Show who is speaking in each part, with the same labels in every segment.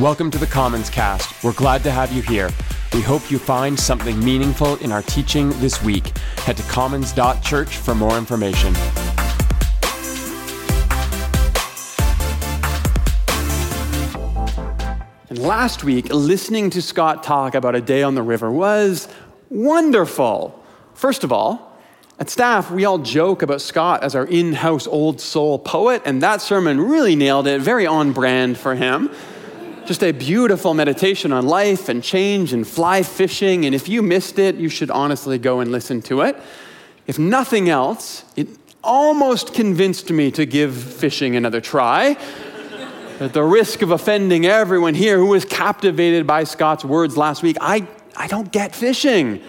Speaker 1: Welcome to the Commons Cast. We're glad to have you here. We hope you find something meaningful in our teaching this week. Head to commons.church for more information.
Speaker 2: And last week, listening to Scott talk about a day on the river was wonderful. First of all, at staff, we all joke about Scott as our in house old soul poet, and that sermon really nailed it, very on brand for him. Just a beautiful meditation on life and change and fly fishing, and if you missed it, you should honestly go and listen to it. If nothing else, it almost convinced me to give fishing another try. At the risk of offending everyone here who was captivated by Scott's words last week, I, I don't get fishing.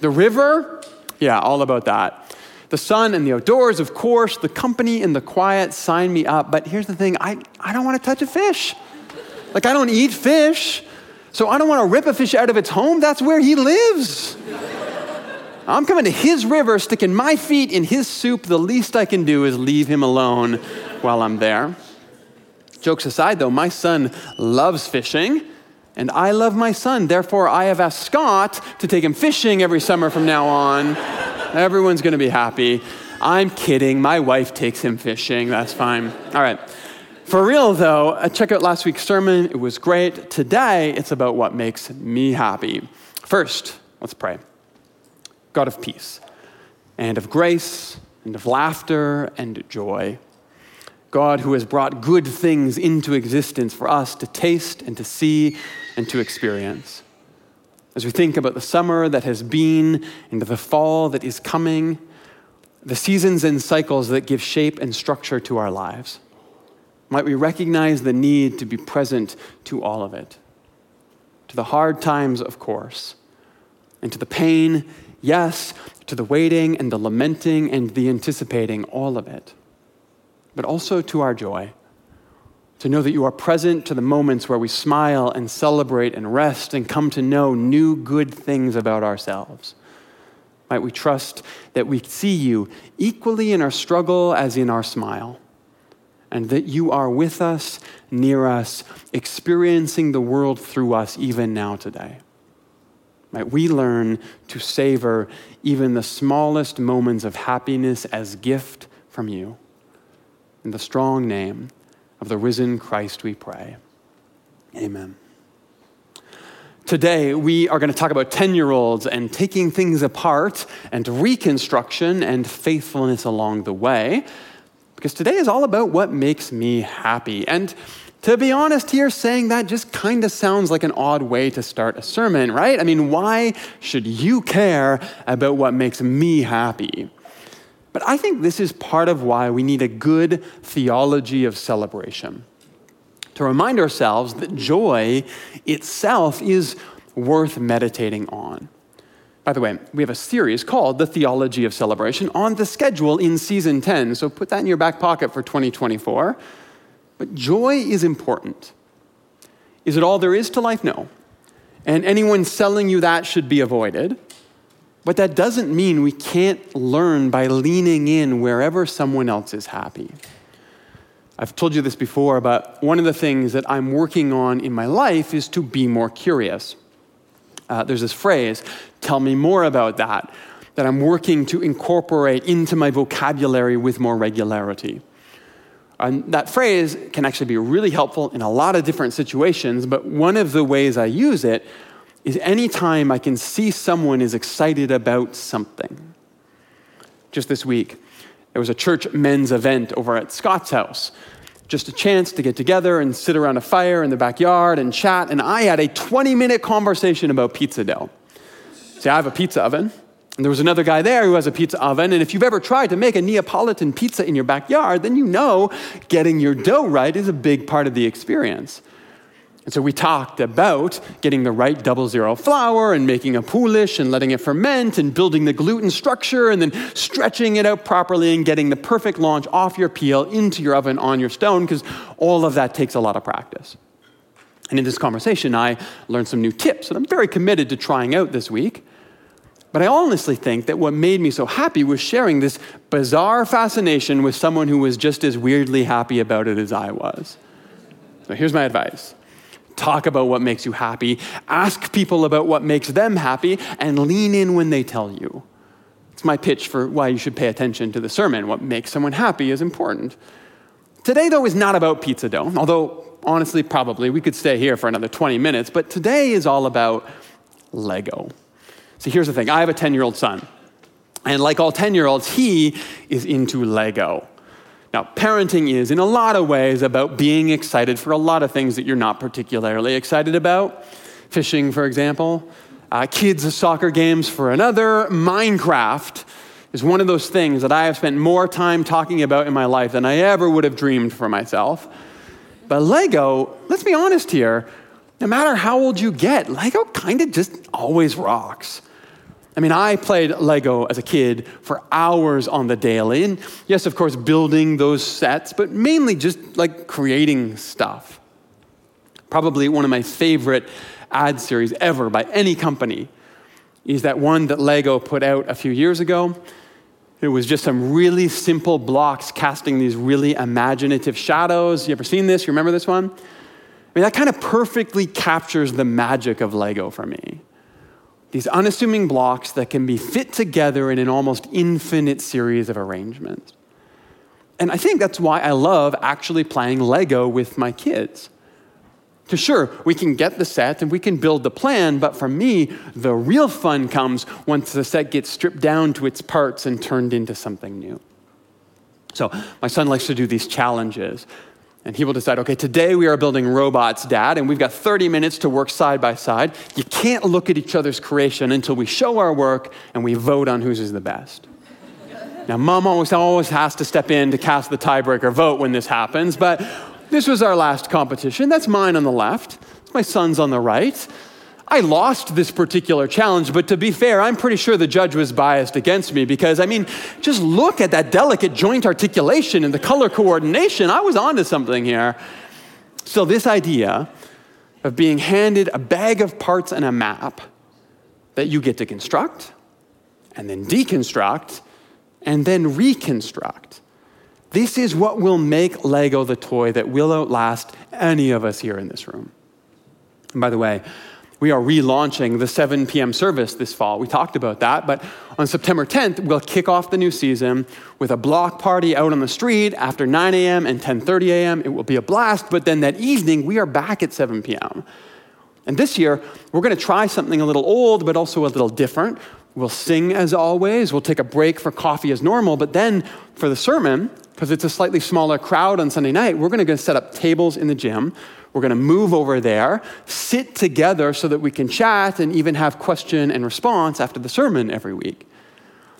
Speaker 2: The river, yeah, all about that. The sun and the outdoors, of course, the company and the quiet sign me up. But here's the thing I, I don't want to touch a fish. Like, I don't eat fish. So I don't want to rip a fish out of its home. That's where he lives. I'm coming to his river, sticking my feet in his soup. The least I can do is leave him alone while I'm there. Jokes aside, though, my son loves fishing, and I love my son. Therefore, I have asked Scott to take him fishing every summer from now on. Everyone's going to be happy. I'm kidding. My wife takes him fishing. That's fine. All right. For real, though, uh, check out last week's sermon. It was great. Today, it's about what makes me happy. First, let's pray. God of peace, and of grace, and of laughter, and joy. God who has brought good things into existence for us to taste and to see and to experience. As we think about the summer that has been and the fall that is coming, the seasons and cycles that give shape and structure to our lives, might we recognize the need to be present to all of it. To the hard times, of course, and to the pain, yes, to the waiting and the lamenting and the anticipating, all of it but also to our joy. To know that you are present to the moments where we smile and celebrate and rest and come to know new good things about ourselves. Might we trust that we see you equally in our struggle as in our smile, and that you are with us, near us, experiencing the world through us even now today. We learn to savor even the smallest moments of happiness as gift from you. In the strong name of the risen Christ, we pray. Amen. Today, we are going to talk about 10 year olds and taking things apart and reconstruction and faithfulness along the way. Because today is all about what makes me happy. And to be honest, here saying that just kind of sounds like an odd way to start a sermon, right? I mean, why should you care about what makes me happy? But I think this is part of why we need a good theology of celebration. To remind ourselves that joy itself is worth meditating on. By the way, we have a series called The Theology of Celebration on the schedule in season 10, so put that in your back pocket for 2024. But joy is important. Is it all there is to life? No. And anyone selling you that should be avoided. But that doesn't mean we can't learn by leaning in wherever someone else is happy. I've told you this before, but one of the things that I'm working on in my life is to be more curious. Uh, there's this phrase, tell me more about that, that I'm working to incorporate into my vocabulary with more regularity. And that phrase can actually be really helpful in a lot of different situations, but one of the ways I use it is anytime I can see someone is excited about something. Just this week, there was a church men's event over at Scott's house. Just a chance to get together and sit around a fire in the backyard and chat. And I had a 20 minute conversation about pizza dough. See, I have a pizza oven. And there was another guy there who has a pizza oven. And if you've ever tried to make a Neapolitan pizza in your backyard, then you know getting your dough right is a big part of the experience. And so we talked about getting the right double zero flour and making a poolish and letting it ferment and building the gluten structure and then stretching it out properly and getting the perfect launch off your peel into your oven on your stone because all of that takes a lot of practice. And in this conversation, I learned some new tips that I'm very committed to trying out this week. But I honestly think that what made me so happy was sharing this bizarre fascination with someone who was just as weirdly happy about it as I was. So here's my advice talk about what makes you happy, ask people about what makes them happy, and lean in when they tell you. It's my pitch for why you should pay attention to the sermon. What makes someone happy is important. Today, though, is not about pizza dough, although honestly, probably we could stay here for another 20 minutes, but today is all about Lego. See, here's the thing I have a 10 year old son, and like all 10 year olds, he is into Lego. Now, parenting is, in a lot of ways, about being excited for a lot of things that you're not particularly excited about. Fishing, for example, uh, kids' soccer games for another. Minecraft is one of those things that I have spent more time talking about in my life than I ever would have dreamed for myself. But Lego, let's be honest here, no matter how old you get, Lego kind of just always rocks. I mean, I played Lego as a kid for hours on the daily. And yes, of course, building those sets, but mainly just like creating stuff. Probably one of my favorite ad series ever by any company is that one that Lego put out a few years ago. It was just some really simple blocks casting these really imaginative shadows. You ever seen this? You remember this one? I mean, that kind of perfectly captures the magic of Lego for me. These unassuming blocks that can be fit together in an almost infinite series of arrangements. And I think that's why I love actually playing Lego with my kids. Because sure, we can get the set and we can build the plan, but for me, the real fun comes once the set gets stripped down to its parts and turned into something new. So my son likes to do these challenges. And he will decide, okay, today we are building robots, Dad, and we've got 30 minutes to work side by side. You can't look at each other's creation until we show our work and we vote on whose is the best. now, mom always, always has to step in to cast the tiebreaker vote when this happens, but this was our last competition. That's mine on the left, it's my son's on the right. I lost this particular challenge, but to be fair, I'm pretty sure the judge was biased against me because, I mean, just look at that delicate joint articulation and the color coordination. I was onto something here. So, this idea of being handed a bag of parts and a map that you get to construct and then deconstruct and then reconstruct. This is what will make Lego the toy that will outlast any of us here in this room. And by the way, we are relaunching the 7 p.m. service this fall. We talked about that, but on September 10th, we'll kick off the new season with a block party out on the street after 9 a.m. and 10:30 a.m. It will be a blast, but then that evening we are back at 7 p.m. And this year, we're going to try something a little old but also a little different. We'll sing as always, we'll take a break for coffee as normal, but then for the sermon, because it's a slightly smaller crowd on Sunday night, we're going to set up tables in the gym. We're going to move over there, sit together so that we can chat and even have question and response after the sermon every week.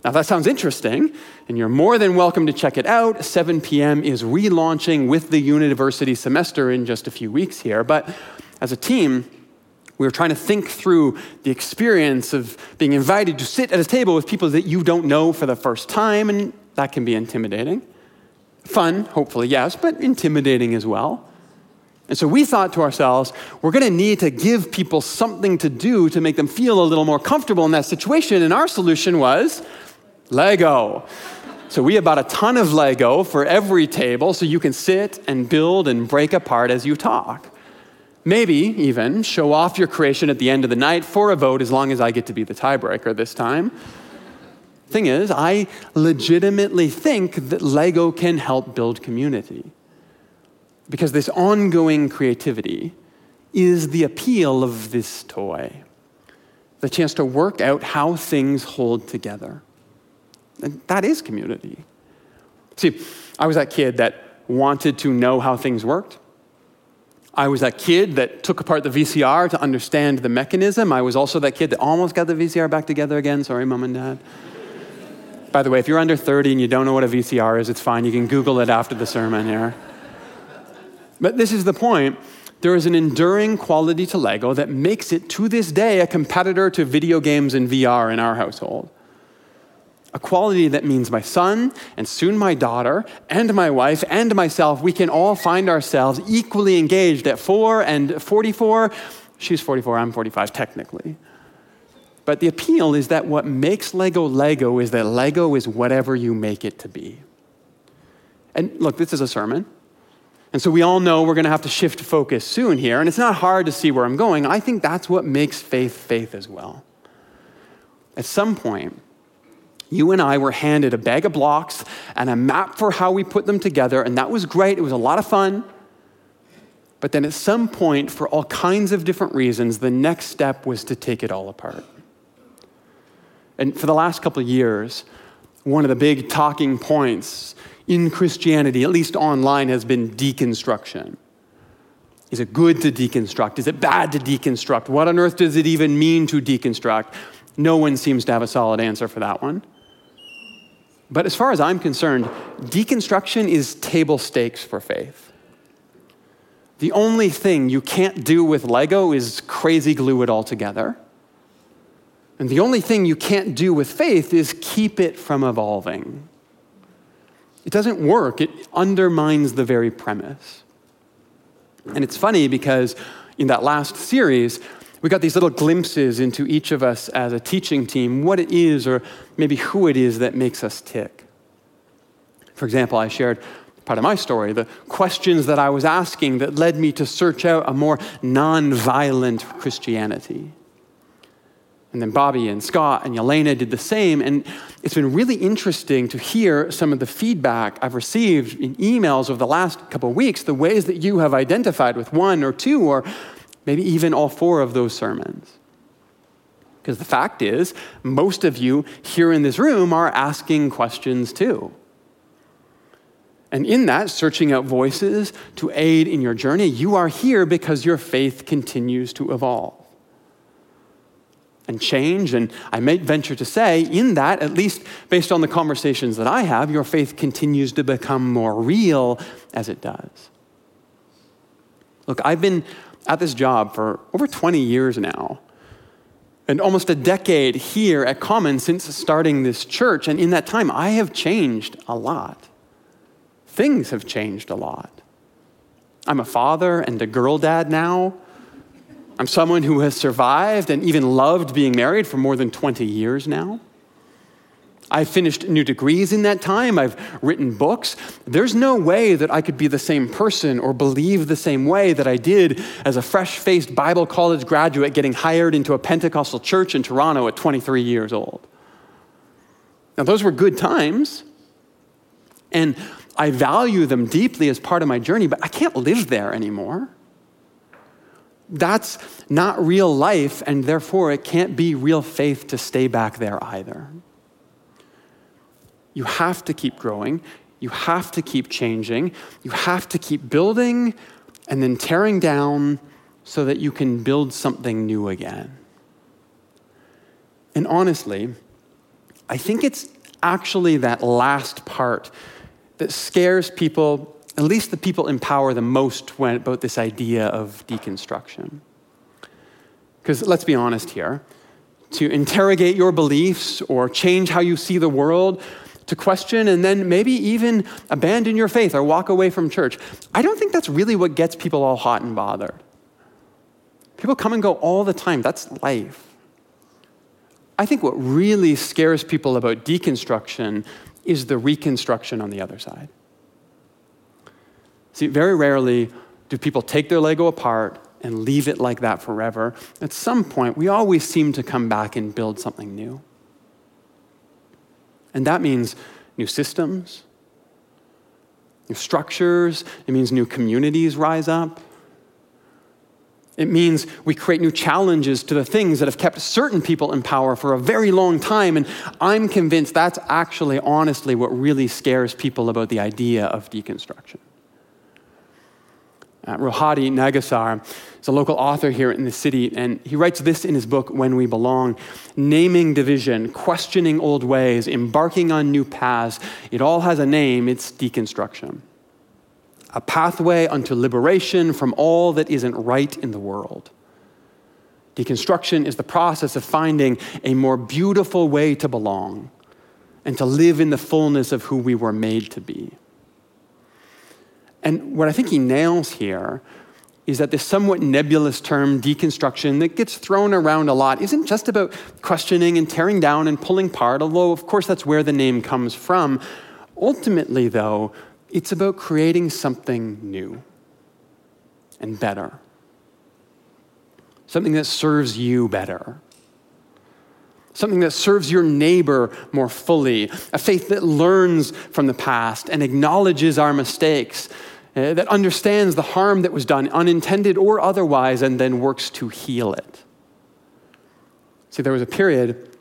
Speaker 2: Now, that sounds interesting, and you're more than welcome to check it out. 7 p.m. is relaunching with the university semester in just a few weeks here. But as a team, we were trying to think through the experience of being invited to sit at a table with people that you don't know for the first time, and that can be intimidating. Fun, hopefully, yes, but intimidating as well. And so we thought to ourselves, we're going to need to give people something to do to make them feel a little more comfortable in that situation. And our solution was Lego. So we bought a ton of Lego for every table so you can sit and build and break apart as you talk. Maybe even show off your creation at the end of the night for a vote as long as I get to be the tiebreaker this time. Thing is, I legitimately think that Lego can help build community. Because this ongoing creativity is the appeal of this toy the chance to work out how things hold together. And that is community. See, I was that kid that wanted to know how things worked. I was that kid that took apart the VCR to understand the mechanism. I was also that kid that almost got the VCR back together again. Sorry, mom and dad. By the way, if you're under 30 and you don't know what a VCR is, it's fine. You can Google it after the sermon here. But this is the point. There is an enduring quality to Lego that makes it to this day a competitor to video games and VR in our household. A quality that means my son, and soon my daughter, and my wife, and myself, we can all find ourselves equally engaged at four and 44. She's 44, I'm 45, technically. But the appeal is that what makes Lego Lego is that Lego is whatever you make it to be. And look, this is a sermon. And so we all know we're going to have to shift focus soon here, and it's not hard to see where I'm going. I think that's what makes faith faith as well. At some point, you and I were handed a bag of blocks and a map for how we put them together, and that was great. It was a lot of fun. But then at some point, for all kinds of different reasons, the next step was to take it all apart. And for the last couple of years, one of the big talking points in Christianity, at least online, has been deconstruction. Is it good to deconstruct? Is it bad to deconstruct? What on earth does it even mean to deconstruct? No one seems to have a solid answer for that one. But as far as I'm concerned, deconstruction is table stakes for faith. The only thing you can't do with Lego is crazy glue it all together. And the only thing you can't do with faith is keep it from evolving. It doesn't work, it undermines the very premise. And it's funny because in that last series, we got these little glimpses into each of us as a teaching team, what it is or maybe who it is that makes us tick. For example, I shared part of my story, the questions that I was asking that led me to search out a more non-violent Christianity. And then Bobby and Scott and Yelena did the same. And it's been really interesting to hear some of the feedback I've received in emails over the last couple of weeks, the ways that you have identified with one or two or maybe even all four of those sermons. Because the fact is, most of you here in this room are asking questions too. And in that, searching out voices to aid in your journey, you are here because your faith continues to evolve and change. And I might venture to say, in that, at least based on the conversations that I have, your faith continues to become more real as it does. Look, I've been at this job for over 20 years now, and almost a decade here at Common since starting this church. And in that time, I have changed a lot things have changed a lot. I'm a father and a girl dad now. I'm someone who has survived and even loved being married for more than 20 years now. I've finished new degrees in that time. I've written books. There's no way that I could be the same person or believe the same way that I did as a fresh faced Bible college graduate getting hired into a Pentecostal church in Toronto at 23 years old. Now, those were good times. And I value them deeply as part of my journey, but I can't live there anymore. That's not real life, and therefore it can't be real faith to stay back there either. You have to keep growing, you have to keep changing, you have to keep building and then tearing down so that you can build something new again. And honestly, I think it's actually that last part that scares people, at least the people in power, the most when, about this idea of deconstruction. Because let's be honest here to interrogate your beliefs or change how you see the world, to question and then maybe even abandon your faith or walk away from church. I don't think that's really what gets people all hot and bothered. People come and go all the time. That's life. I think what really scares people about deconstruction is the reconstruction on the other side. See, very rarely do people take their Lego apart and leave it like that forever. At some point, we always seem to come back and build something new. And that means new systems, new structures, it means new communities rise up. It means we create new challenges to the things that have kept certain people in power for a very long time. And I'm convinced that's actually, honestly, what really scares people about the idea of deconstruction. Uh, Rohadi Nagassar is a local author here in the city, and he writes this in his book, When We Belong Naming division, questioning old ways, embarking on new paths. It all has a name it's deconstruction a pathway unto liberation from all that isn't right in the world. Deconstruction is the process of finding a more beautiful way to belong and to live in the fullness of who we were made to be. And what I think he nails here is that this somewhat nebulous term, deconstruction, that gets thrown around a lot, isn't just about questioning and tearing down and pulling apart, although, of course, that's where the name comes from. Ultimately, though, It's about creating something new and better, something that serves you better something that serves your neighbor more fully, a faith that learns from the past and acknowledges our mistakes, uh, that understands the harm that was done, unintended or otherwise, and then works to heal it. See, there was a period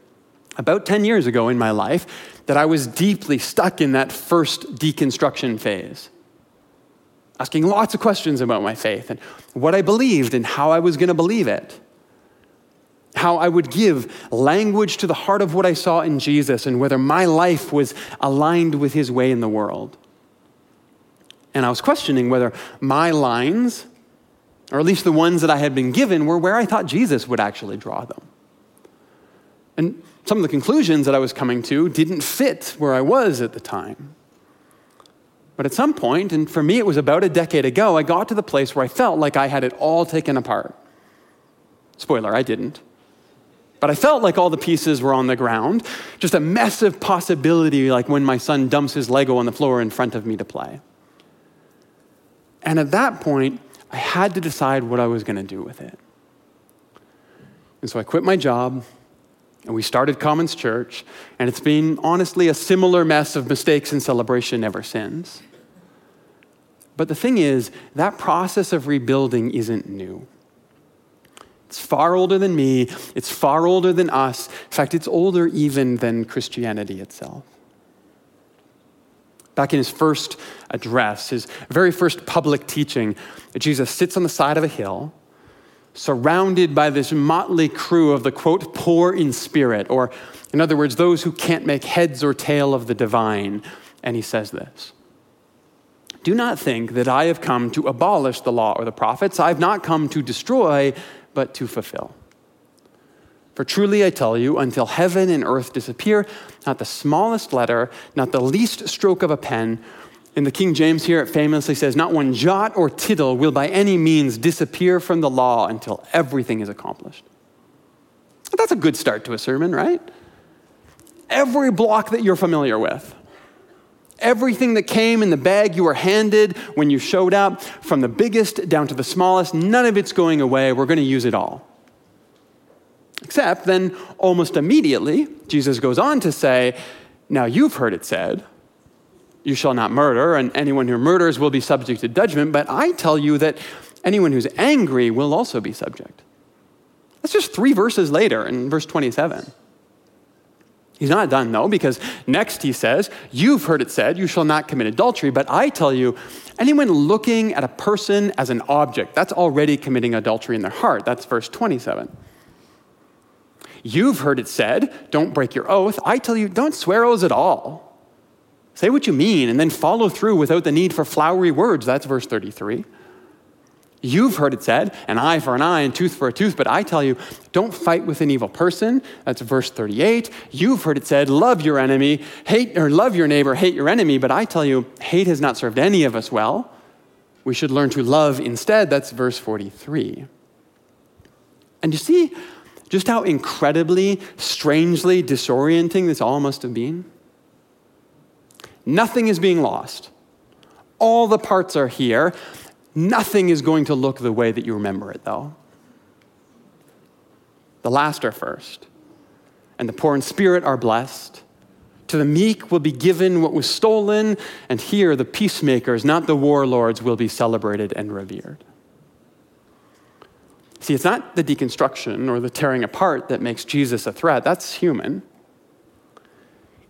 Speaker 2: about 10 years ago in my life that I was deeply stuck in that first deconstruction phase, asking lots of questions about my faith and what I believed and how I was going to believe it. How I would give language to the heart of what I saw in Jesus and whether my life was aligned with his way in the world. And I was questioning whether my lines, or at least the ones that I had been given, were where I thought Jesus would actually draw them. And some of the conclusions that I was coming to didn't fit where I was at the time. But at some point, and for me it was about a decade ago, I got to the place where I felt like I had it all taken apart. Spoiler, I didn't. But I felt like all the pieces were on the ground, just a mess of possibility, like when my son dumps his Lego on the floor in front of me to play. And at that point, I had to decide what I was going to do with it. And so I quit my job and we started Commons Church, and it's been honestly a similar mess of mistakes and celebration ever since. But the thing is, that process of rebuilding isn't new. It's far older than me, it's far older than us. In fact, it's older even than Christianity itself back in his first address, his very first public teaching, Jesus sits on the side of a hill, surrounded by this motley crew of the quote, poor in spirit, or in other words, those who can't make heads or tail of the divine. And he says this Do not think that I have come to abolish the law or the prophets. I have not come to destroy, but to fulfill. For truly I tell you, until heaven and earth disappear, not the smallest letter, not the least stroke of a pen, in the King James here, it famously says, Not one jot or tittle will by any means disappear from the law until everything is accomplished. That's a good start to a sermon, right? Every block that you're familiar with, everything that came in the bag you were handed when you showed up, from the biggest down to the smallest, none of it's going away. We're going to use it all. Except then, almost immediately, Jesus goes on to say, Now you've heard it said, you shall not murder, and anyone who murders will be subject to judgment, but I tell you that anyone who's angry will also be subject. That's just three verses later in verse 27. He's not done though, because next he says, You've heard it said, you shall not commit adultery, but I tell you, anyone looking at a person as an object, that's already committing adultery in their heart. That's verse 27. You've heard it said, don't break your oath. I tell you, don't swear oaths at all. Say what you mean and then follow through without the need for flowery words. That's verse 33. You've heard it said, an eye for an eye and tooth for a tooth, but I tell you, don't fight with an evil person. That's verse 38. You've heard it said, love your enemy, hate or love your neighbor, hate your enemy, but I tell you, hate has not served any of us well. We should learn to love instead. That's verse 43. And you see, just how incredibly, strangely disorienting this all must have been? Nothing is being lost. All the parts are here. Nothing is going to look the way that you remember it, though. The last are first, and the poor in spirit are blessed. To the meek will be given what was stolen, and here the peacemakers, not the warlords, will be celebrated and revered. See, it's not the deconstruction or the tearing apart that makes Jesus a threat, that's human.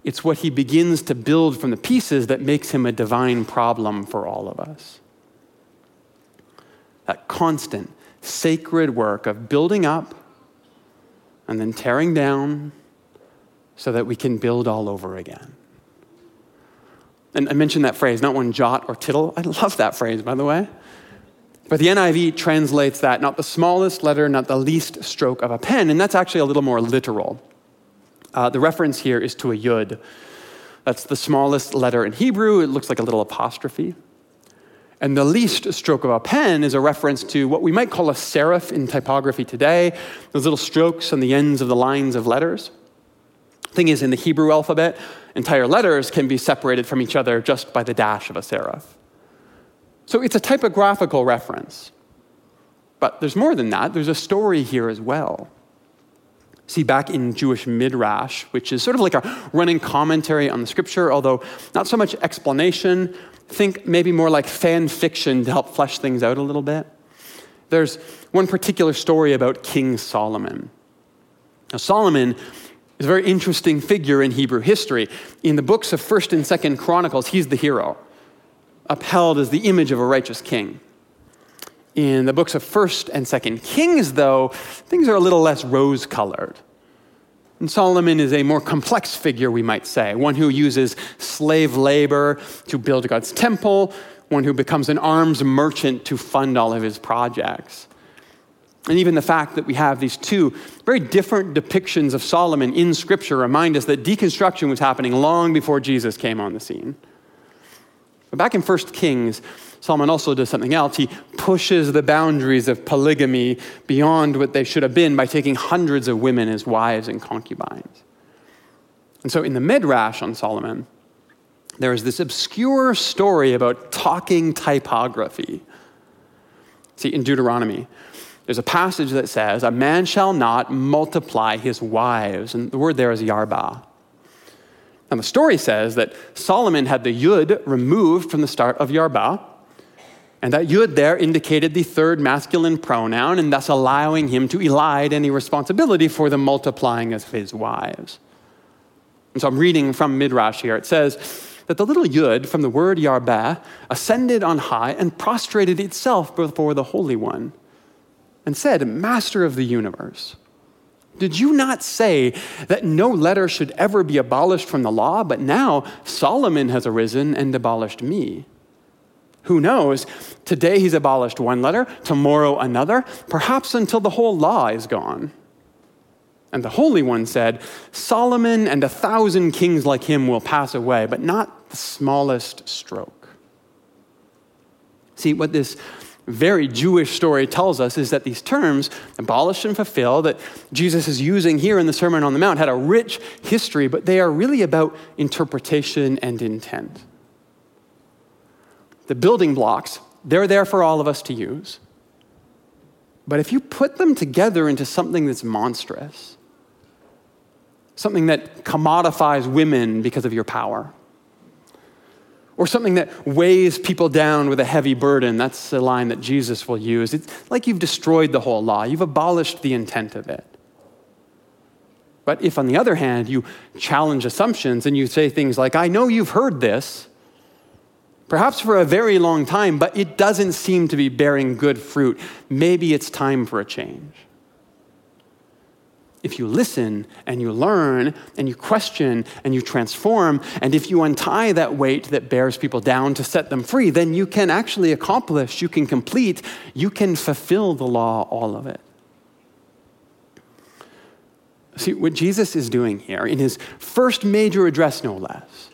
Speaker 2: It's what he begins to build from the pieces that makes him a divine problem for all of us. That constant, sacred work of building up and then tearing down so that we can build all over again. And I mentioned that phrase, not one jot or tittle. I love that phrase, by the way. But the NIV translates that not the smallest letter, not the least stroke of a pen, and that's actually a little more literal. Uh, the reference here is to a yud. That's the smallest letter in Hebrew. It looks like a little apostrophe. And the least stroke of a pen is a reference to what we might call a serif in typography today, those little strokes on the ends of the lines of letters. Thing is, in the Hebrew alphabet, entire letters can be separated from each other just by the dash of a serif. So it's a typographical reference. But there's more than that, there's a story here as well. See, back in Jewish Midrash, which is sort of like a running commentary on the scripture, although not so much explanation, think maybe more like fan fiction to help flesh things out a little bit. There's one particular story about King Solomon. Now, Solomon is a very interesting figure in Hebrew history. In the books of 1st and 2nd Chronicles, he's the hero, upheld as the image of a righteous king. In the books of 1st and 2nd Kings, though, things are a little less rose colored. And Solomon is a more complex figure, we might say, one who uses slave labor to build God's temple, one who becomes an arms merchant to fund all of his projects. And even the fact that we have these two very different depictions of Solomon in Scripture remind us that deconstruction was happening long before Jesus came on the scene. Back in 1 Kings, Solomon also does something else. He pushes the boundaries of polygamy beyond what they should have been by taking hundreds of women as wives and concubines. And so in the Midrash on Solomon, there is this obscure story about talking typography. See, in Deuteronomy, there's a passage that says, A man shall not multiply his wives. And the word there is yarba. And the story says that Solomon had the yud removed from the start of yarba. And that yud there indicated the third masculine pronoun, and thus allowing him to elide any responsibility for the multiplying of his wives. And so I'm reading from Midrash here. It says, that the little yud from the word yarbeh ascended on high and prostrated itself before the Holy One and said, Master of the universe, did you not say that no letter should ever be abolished from the law? But now Solomon has arisen and abolished me. Who knows? Today he's abolished one letter, tomorrow another, perhaps until the whole law is gone. And the Holy One said, Solomon and a thousand kings like him will pass away, but not the smallest stroke. See, what this very Jewish story tells us is that these terms, abolish and fulfill, that Jesus is using here in the Sermon on the Mount, had a rich history, but they are really about interpretation and intent. The building blocks, they're there for all of us to use. But if you put them together into something that's monstrous, something that commodifies women because of your power, or something that weighs people down with a heavy burden. That's the line that Jesus will use. It's like you've destroyed the whole law, you've abolished the intent of it. But if, on the other hand, you challenge assumptions and you say things like, I know you've heard this, perhaps for a very long time, but it doesn't seem to be bearing good fruit, maybe it's time for a change if you listen and you learn and you question and you transform, and if you untie that weight that bears people down to set them free, then you can actually accomplish, you can complete, you can fulfill the law, all of it. See, what Jesus is doing here in his first major address, no less,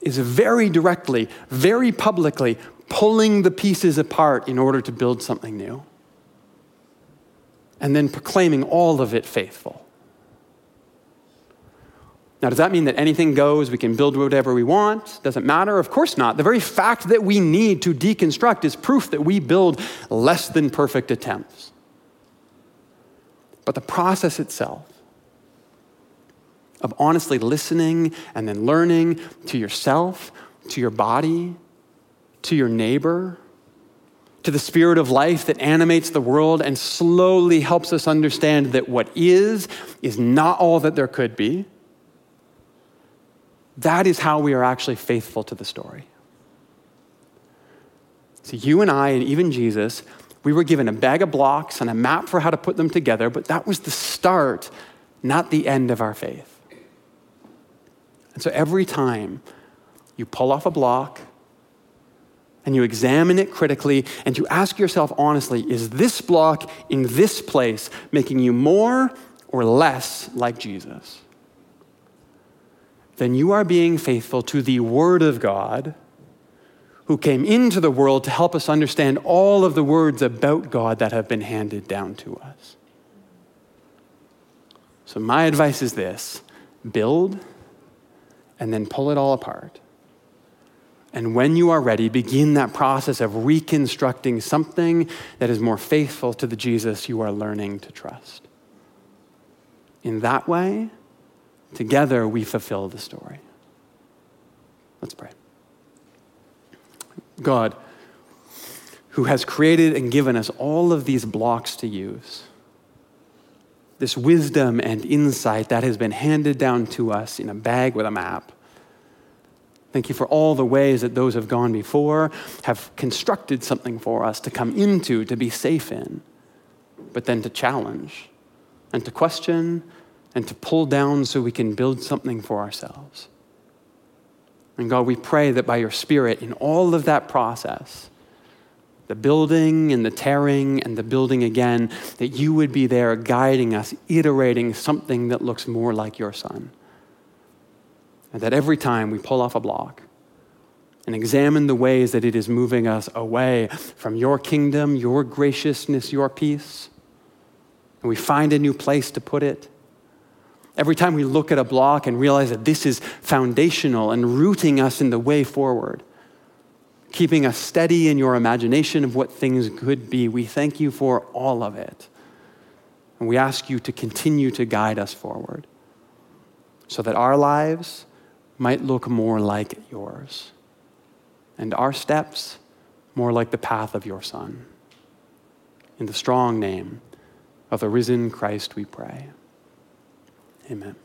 Speaker 2: is very directly, very publicly pulling the pieces apart in order to build something new and then proclaiming all of it faithful. Now, does that mean that anything goes? We can build whatever we want? Doesn't matter? Of course not. The very fact that we need to deconstruct is proof that we build less than perfect attempts. But the process itself of honestly listening and then learning to yourself, to your body, to your neighbor, to the spirit of life that animates the world and slowly helps us understand that what is is not all that there could be. That is how we are actually faithful to the story. So, you and I, and even Jesus, we were given a bag of blocks and a map for how to put them together, but that was the start, not the end of our faith. And so, every time you pull off a block, and you examine it critically and you ask yourself honestly is this block in this place making you more or less like Jesus? Then you are being faithful to the Word of God who came into the world to help us understand all of the words about God that have been handed down to us. So, my advice is this build and then pull it all apart. And when you are ready, begin that process of reconstructing something that is more faithful to the Jesus you are learning to trust. In that way, together we fulfill the story. Let's pray. God, who has created and given us all of these blocks to use, this wisdom and insight that has been handed down to us in a bag with a map. Thank you for all the ways that those have gone before have constructed something for us to come into, to be safe in, but then to challenge and to question and to pull down so we can build something for ourselves. And God, we pray that by your Spirit, in all of that process, the building and the tearing and the building again, that you would be there guiding us, iterating something that looks more like your Son. And that every time we pull off a block and examine the ways that it is moving us away from your kingdom, your graciousness, your peace, and we find a new place to put it. Every time we look at a block and realize that this is foundational and rooting us in the way forward, keeping us steady in your imagination of what things could be. We thank you for all of it. And we ask you to continue to guide us forward so that our lives might look more like yours and our steps more like the path of your Son. In the strong name of the risen Christ, we pray. Amen.